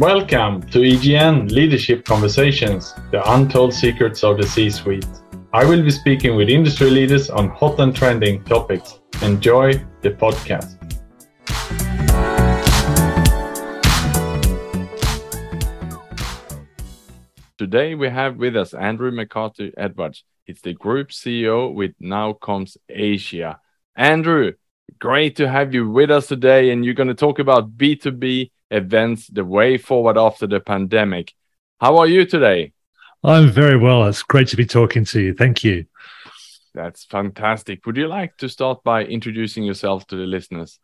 Welcome to EGN Leadership Conversations, the untold secrets of the C suite. I will be speaking with industry leaders on hot and trending topics. Enjoy the podcast. Today we have with us Andrew McArthur Edwards. He's the group CEO with Now Comms Asia. Andrew, great to have you with us today. And you're going to talk about B2B events, the way forward after the pandemic. How are you today? I'm very well. It's great to be talking to you. Thank you. That's fantastic. Would you like to start by introducing yourself to the listeners?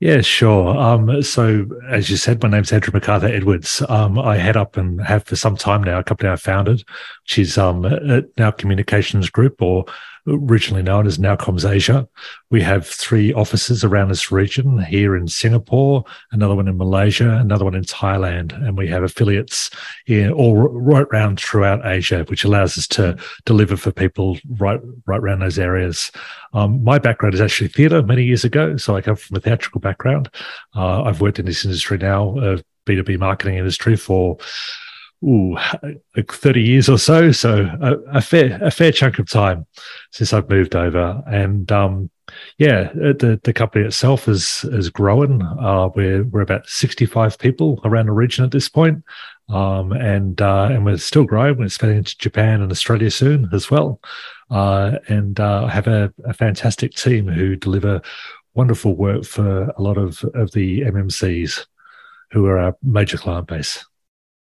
Yeah, sure. Um, so, as you said, my name's Andrew McArthur Edwards. Um, I head up and have for some time now a company I founded, which is um, Now Communications Group, or originally known as Now Comms Asia. We have three offices around this region here in Singapore, another one in Malaysia, another one in Thailand, and we have affiliates in all right around throughout Asia, which allows us to deliver for people right right around those areas. Um, my background is actually theatre many years ago, so I come from a theatrical background. Uh, I've worked in this industry now, uh, B2B marketing industry for ooh, like 30 years or so. So a, a, fair, a fair chunk of time since I've moved over. And, um, yeah, uh, the, the company itself is, is growing. Uh, we're, we're about 65 people around the region at this point. Um, and, uh, and we're still growing. We're expanding into Japan and Australia soon as well. Uh, and, uh, have a, a fantastic team who deliver wonderful work for a lot of, of the MNCs who are our major client base.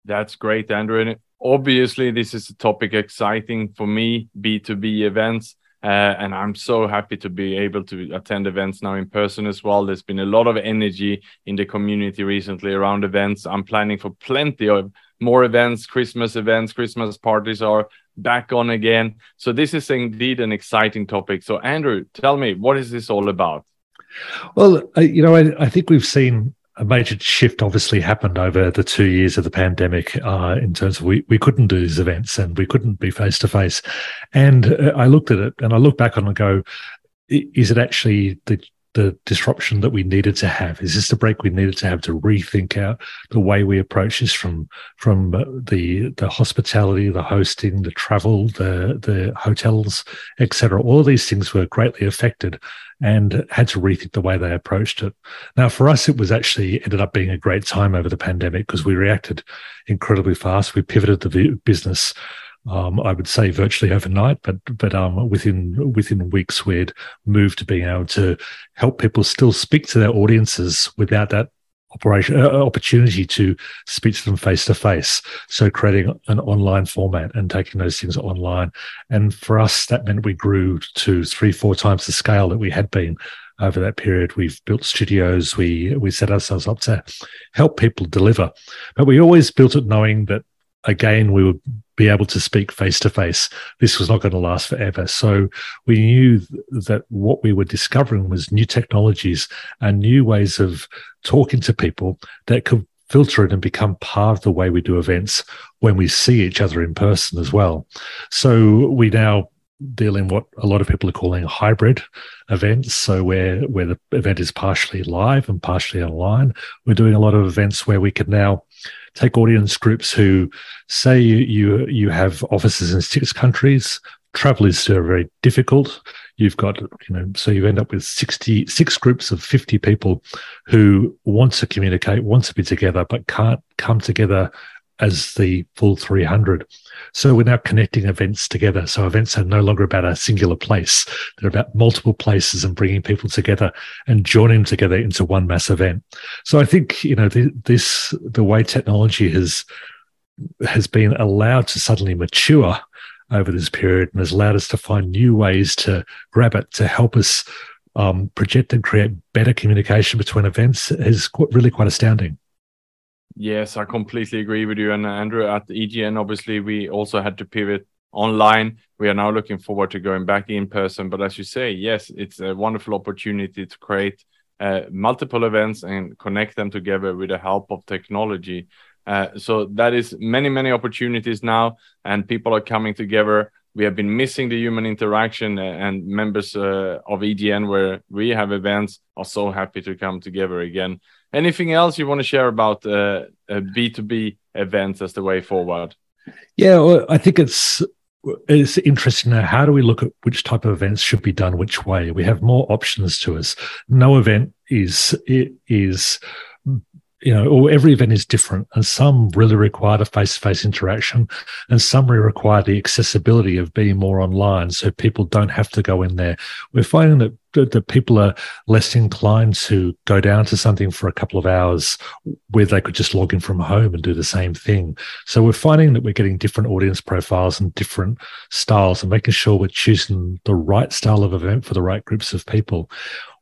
That's great, Andrew. And obviously, this is a topic exciting for me, B2B events. Uh, and I'm so happy to be able to attend events now in person as well. There's been a lot of energy in the community recently around events. I'm planning for plenty of more events, Christmas events, Christmas parties are back on again. So this is indeed an exciting topic. So Andrew, tell me, what is this all about? Well, you know, I, I think we've seen a major shift obviously happened over the two years of the pandemic uh, in terms of we, we couldn't do these events and we couldn't be face to face. And uh, I looked at it and I look back on and go, is it actually the the disruption that we needed to have? Is this the break we needed to have to rethink out the way we approach this from from uh, the the hospitality, the hosting, the travel, the the hotels, etc. All these things were greatly affected and had to rethink the way they approached it. Now, for us, it was actually ended up being a great time over the pandemic because we reacted incredibly fast. We pivoted the business um, I would say virtually overnight, but but um, within within weeks we'd move to being able to help people still speak to their audiences without that operation uh, opportunity to speak to them face to face. So creating an online format and taking those things online, and for us that meant we grew to three four times the scale that we had been over that period. We've built studios. We we set ourselves up to help people deliver, but we always built it knowing that again we would be able to speak face to face. This was not going to last forever. So we knew that what we were discovering was new technologies and new ways of talking to people that could filter it and become part of the way we do events when we see each other in person as well. So we now deal in what a lot of people are calling hybrid events. So where where the event is partially live and partially online. We're doing a lot of events where we can now take audience groups who say you you, you have offices in six countries. Travel is uh, very difficult. You've got, you know, so you end up with 66 groups of 50 people who want to communicate, want to be together, but can't come together as the full 300. So we're now connecting events together. So events are no longer about a singular place. They're about multiple places and bringing people together and joining together into one mass event. So I think, you know, the, this, the way technology has, has been allowed to suddenly mature over this period and has allowed us to find new ways to grab it to help us um, project and create better communication between events is really quite astounding. Yes, I completely agree with you. And Andrew, at EGN, obviously, we also had to pivot online. We are now looking forward to going back in person. But as you say, yes, it's a wonderful opportunity to create uh, multiple events and connect them together with the help of technology. Uh, so that is many, many opportunities now, and people are coming together we have been missing the human interaction and members uh, of EGN where we have events are so happy to come together again. Anything else you want to share about uh, B2B events as the way forward? Yeah, well, I think it's it's interesting now. How do we look at which type of events should be done which way? We have more options to us. No event is is you know, or every event is different, and some really require the face-to-face interaction, and some really require the accessibility of being more online, so people don't have to go in there. We're finding that that people are less inclined to go down to something for a couple of hours where they could just log in from home and do the same thing. So we're finding that we're getting different audience profiles and different styles, and making sure we're choosing the right style of event for the right groups of people.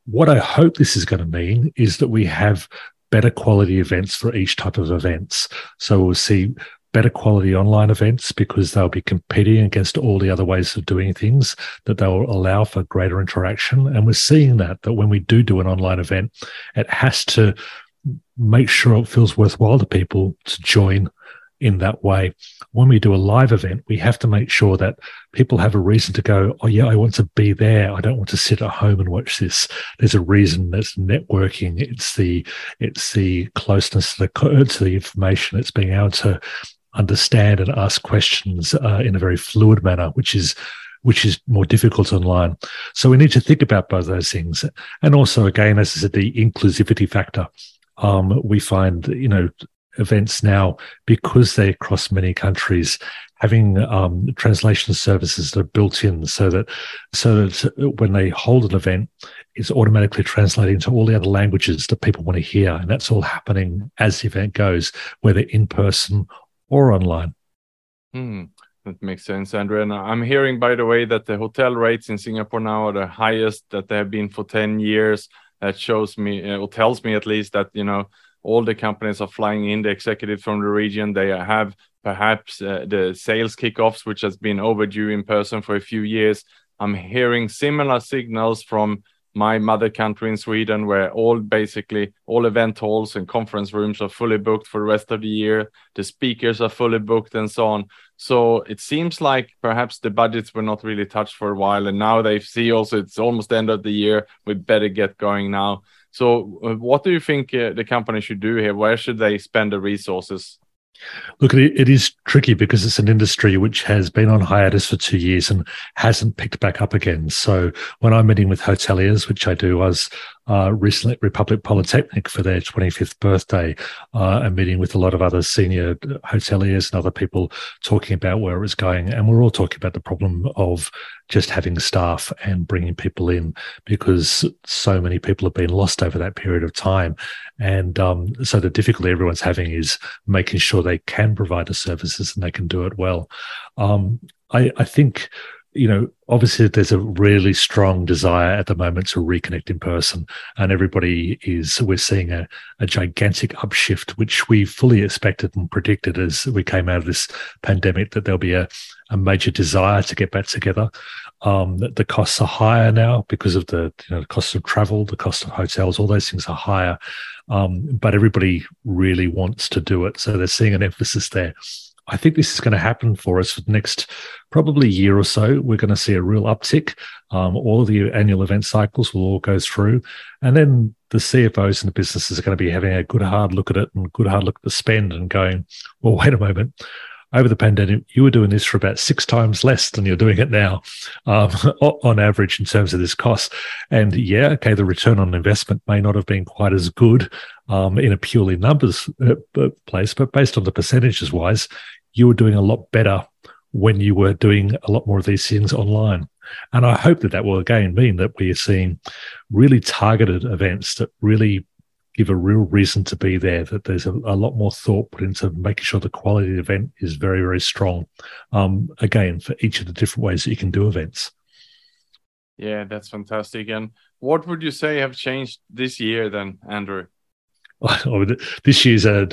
What I hope this is going to mean is that we have better quality events for each type of events. So we'll see better quality online events because they'll be competing against all the other ways of doing things that they'll allow for greater interaction. And we're seeing that, that when we do do an online event, it has to make sure it feels worthwhile to people to join in that way. When we do a live event, we have to make sure that people have a reason to go, oh, yeah, I want to be there. I don't want to sit at home and watch this. There's a reason that's networking. It's the, it's the closeness to the, to the information. It's being able to understand and ask questions uh, in a very fluid manner, which is which is more difficult online. So we need to think about both those things. And also, again, as I said, the inclusivity factor. Um, we find, you know, events now because they cross many countries having um, translation services that are built in so that so that when they hold an event it's automatically translating to all the other languages that people want to hear and that's all happening as the event goes whether in person or online hmm. That makes sense, Andrew. And I'm hearing, by the way, that the hotel rates in Singapore now are the highest that they have been for 10 years. That shows me, uh, or tells me at least, that, you know, all the companies are flying in the executives from the region. They have perhaps uh, the sales kickoffs, which has been overdue in person for a few years. I'm hearing similar signals from my mother country in Sweden, where all basically all event halls and conference rooms are fully booked for the rest of the year. The speakers are fully booked and so on. So it seems like perhaps the budgets were not really touched for a while, and now they see also it's almost the end of the year. We better get going now. So, uh, what do you think uh, the company should do here? Where should they spend the resources? Look, it is tricky because it's an industry which has been on hiatus for two years and hasn't picked back up again. So when I'm meeting with hoteliers, which I do, I was uh, recently Republic Polytechnic for their 25th birthday, uh, and meeting with a lot of other senior hoteliers and other people talking about where it was going. And we're all talking about the problem of just having staff and bringing people in because so many people have been lost over that period of time. And um, so the difficulty everyone's having is making sure they can provide the services and they can do it well. Um, I, I think you know, obviously there's a really strong desire at the moment to reconnect in person, and everybody is. We're seeing a, a gigantic upshift, which we fully expected and predicted as we came out of this pandemic that there'll be a, a major desire to get back together. Um, the costs are higher now because of the you know the cost of travel, the cost of hotels, all those things are higher. Um, but everybody really wants to do it, so they're seeing an emphasis there. I think this is going to happen for us for the next probably year or so. We're going to see a real uptick. Um, all of the annual event cycles will all go through. And then the CFOs and the businesses are going to be having a good hard look at it and good hard look at the spend and going, well, wait a moment. Over the pandemic, you were doing this for about six times less than you're doing it now, um, on average, in terms of this cost. And yeah, okay, the return on investment may not have been quite as good um, in a purely numbers uh, place, but based on the percentages wise, you were doing a lot better when you were doing a lot more of these things online. And I hope that that will again mean that we are seeing really targeted events that really give a real reason to be there, that there's a, a lot more thought put into making sure the quality of the event is very, very strong. Um, again, for each of the different ways that you can do events. Yeah, that's fantastic. And what would you say have changed this year then, Andrew? this year's a,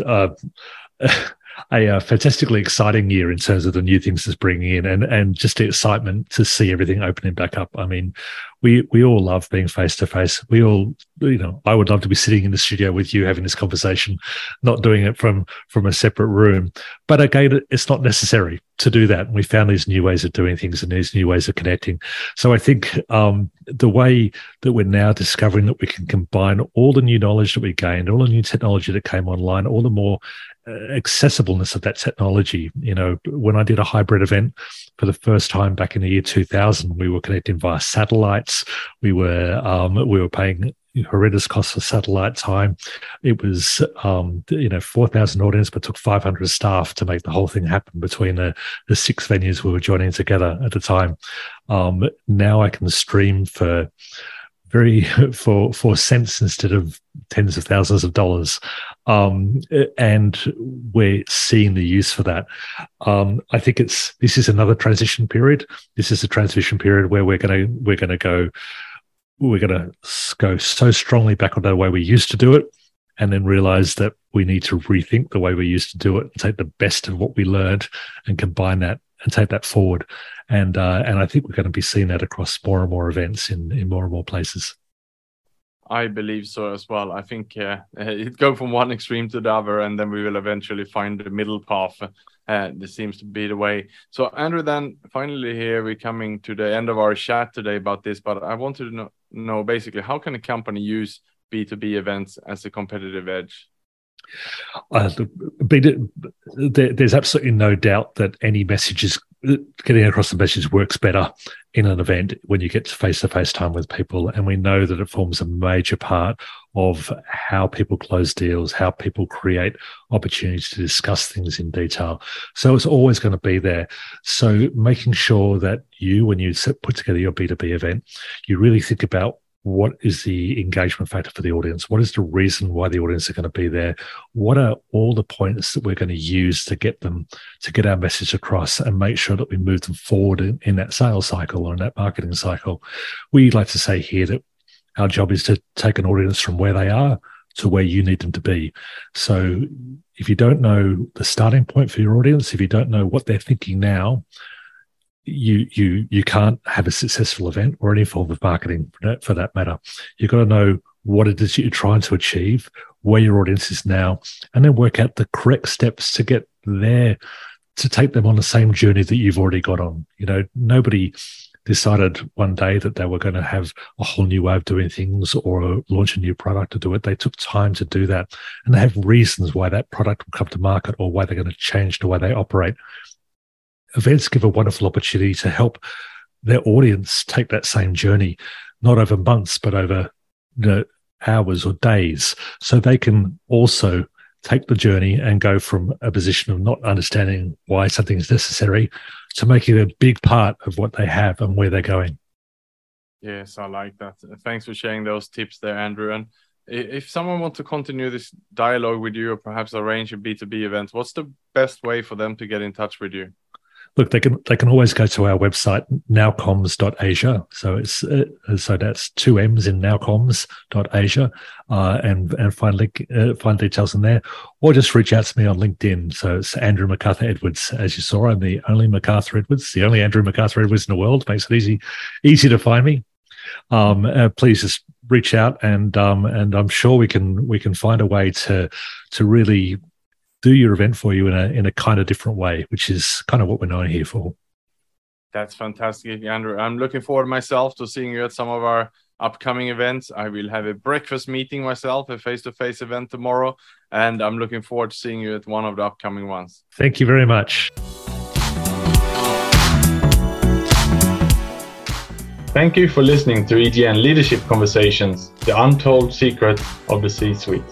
a a, a, fantastically exciting year in terms of the new things it's bringing in and and just the excitement to see everything opening back up. I mean, we we all love being face to face. We all, you know, I would love to be sitting in the studio with you having this conversation, not doing it from from a separate room. But again, it's not necessary to do that. And we found these new ways of doing things and these new ways of connecting. So I think um, the way that we're now discovering that we can combine all the new knowledge that we gained, all the new technology that came online, all the more uh, accessibleness of that technology. You know, when I did a hybrid event for the first time back in the year 2000, we were connecting via satellites. We were um, we were paying horrendous costs for satellite time. It was, um, you know, 4,000 audience, but took 500 staff to make the whole thing happen between the, the six venues we were joining together at the time. Um, now I can stream for very for for cents instead of tens of thousands of dollars um, and we're seeing the use for that um, i think it's this is another transition period this is a transition period where we're to we're to go we're to go so strongly back on the way we used to do it and then realize that we need to rethink the way we used to do it and take the best of what we learned and combine that and take that forward. And uh, and I think we're going to be seeing that across more and more events in in more and more places. I believe so as well. I think uh, it go from one extreme to the other, and then we will eventually find the middle path. Uh, this seems to be the way. So, Andrew, then finally here we're coming to the end of our chat today about this. But I wanted to know, know basically how can a company use B two B events as a competitive edge? Uh, there's absolutely no doubt that any messages getting across the message works better in an event when you get face to face time with people. And we know that it forms a major part of how people close deals, how people create opportunities to discuss things in detail. So it's always going to be there. So making sure that you, when you put together your B2B event, you really think about what is the engagement factor for the audience? What is the reason why the audience are going to be there? What are all the points that we're going to use to get them to get our message across and make sure that we move them forward in, in that sales cycle or in that marketing cycle? We like to say here that our job is to take an audience from where they are to where you need them to be. So if you don't know the starting point for your audience, if you don't know what they're thinking now, you you you can't have a successful event or any form of marketing for that, matter. You've got to know what it is you're trying to achieve, where your audience is now, and then work out the correct steps to get there to take them on the same journey that you've already got on. You know, nobody decided one day that they were going to have a whole new way of doing things or launch a new product to do it. They took time to do that and they have reasons why that product will come to market or why they're going to change the way they operate events give a wonderful opportunity to help their audience take that same journey, not over months, but over you know, hours or days. So they can also take the journey and go from a position of not understanding why something is necessary to making it a big part of what they have and where they're going. Yes, I like that. Thanks for sharing those tips there, Andrew. And if someone wants to continue this dialogue with you or perhaps arrange a B2B event, what's the best way for them to get in touch with you? Look, they can they can always go to our website nowcomms.asia. So it's uh, so that's two M's in nowcomms.asia, uh, and and find link uh, find details in there, or just reach out to me on LinkedIn. So it's Andrew McArthur Edwards. As you saw, I'm the only McArthur Edwards, the only Andrew McArthur Edwards in the world. Makes it easy easy to find me. Um, uh, please just reach out and um, and I'm sure we can we can find a way to to really do your event for you in a in a kind of different way, which is kind of what we're known here for. That's fantastic, Andrew. I'm looking forward myself to seeing you at some of our upcoming events. I will have a breakfast meeting myself, a face-to-face event tomorrow, and I'm looking forward to seeing you at one of the upcoming ones. Thank you very much. Thank you for listening to EGN Leadership Conversations, the untold secret of the C-suite.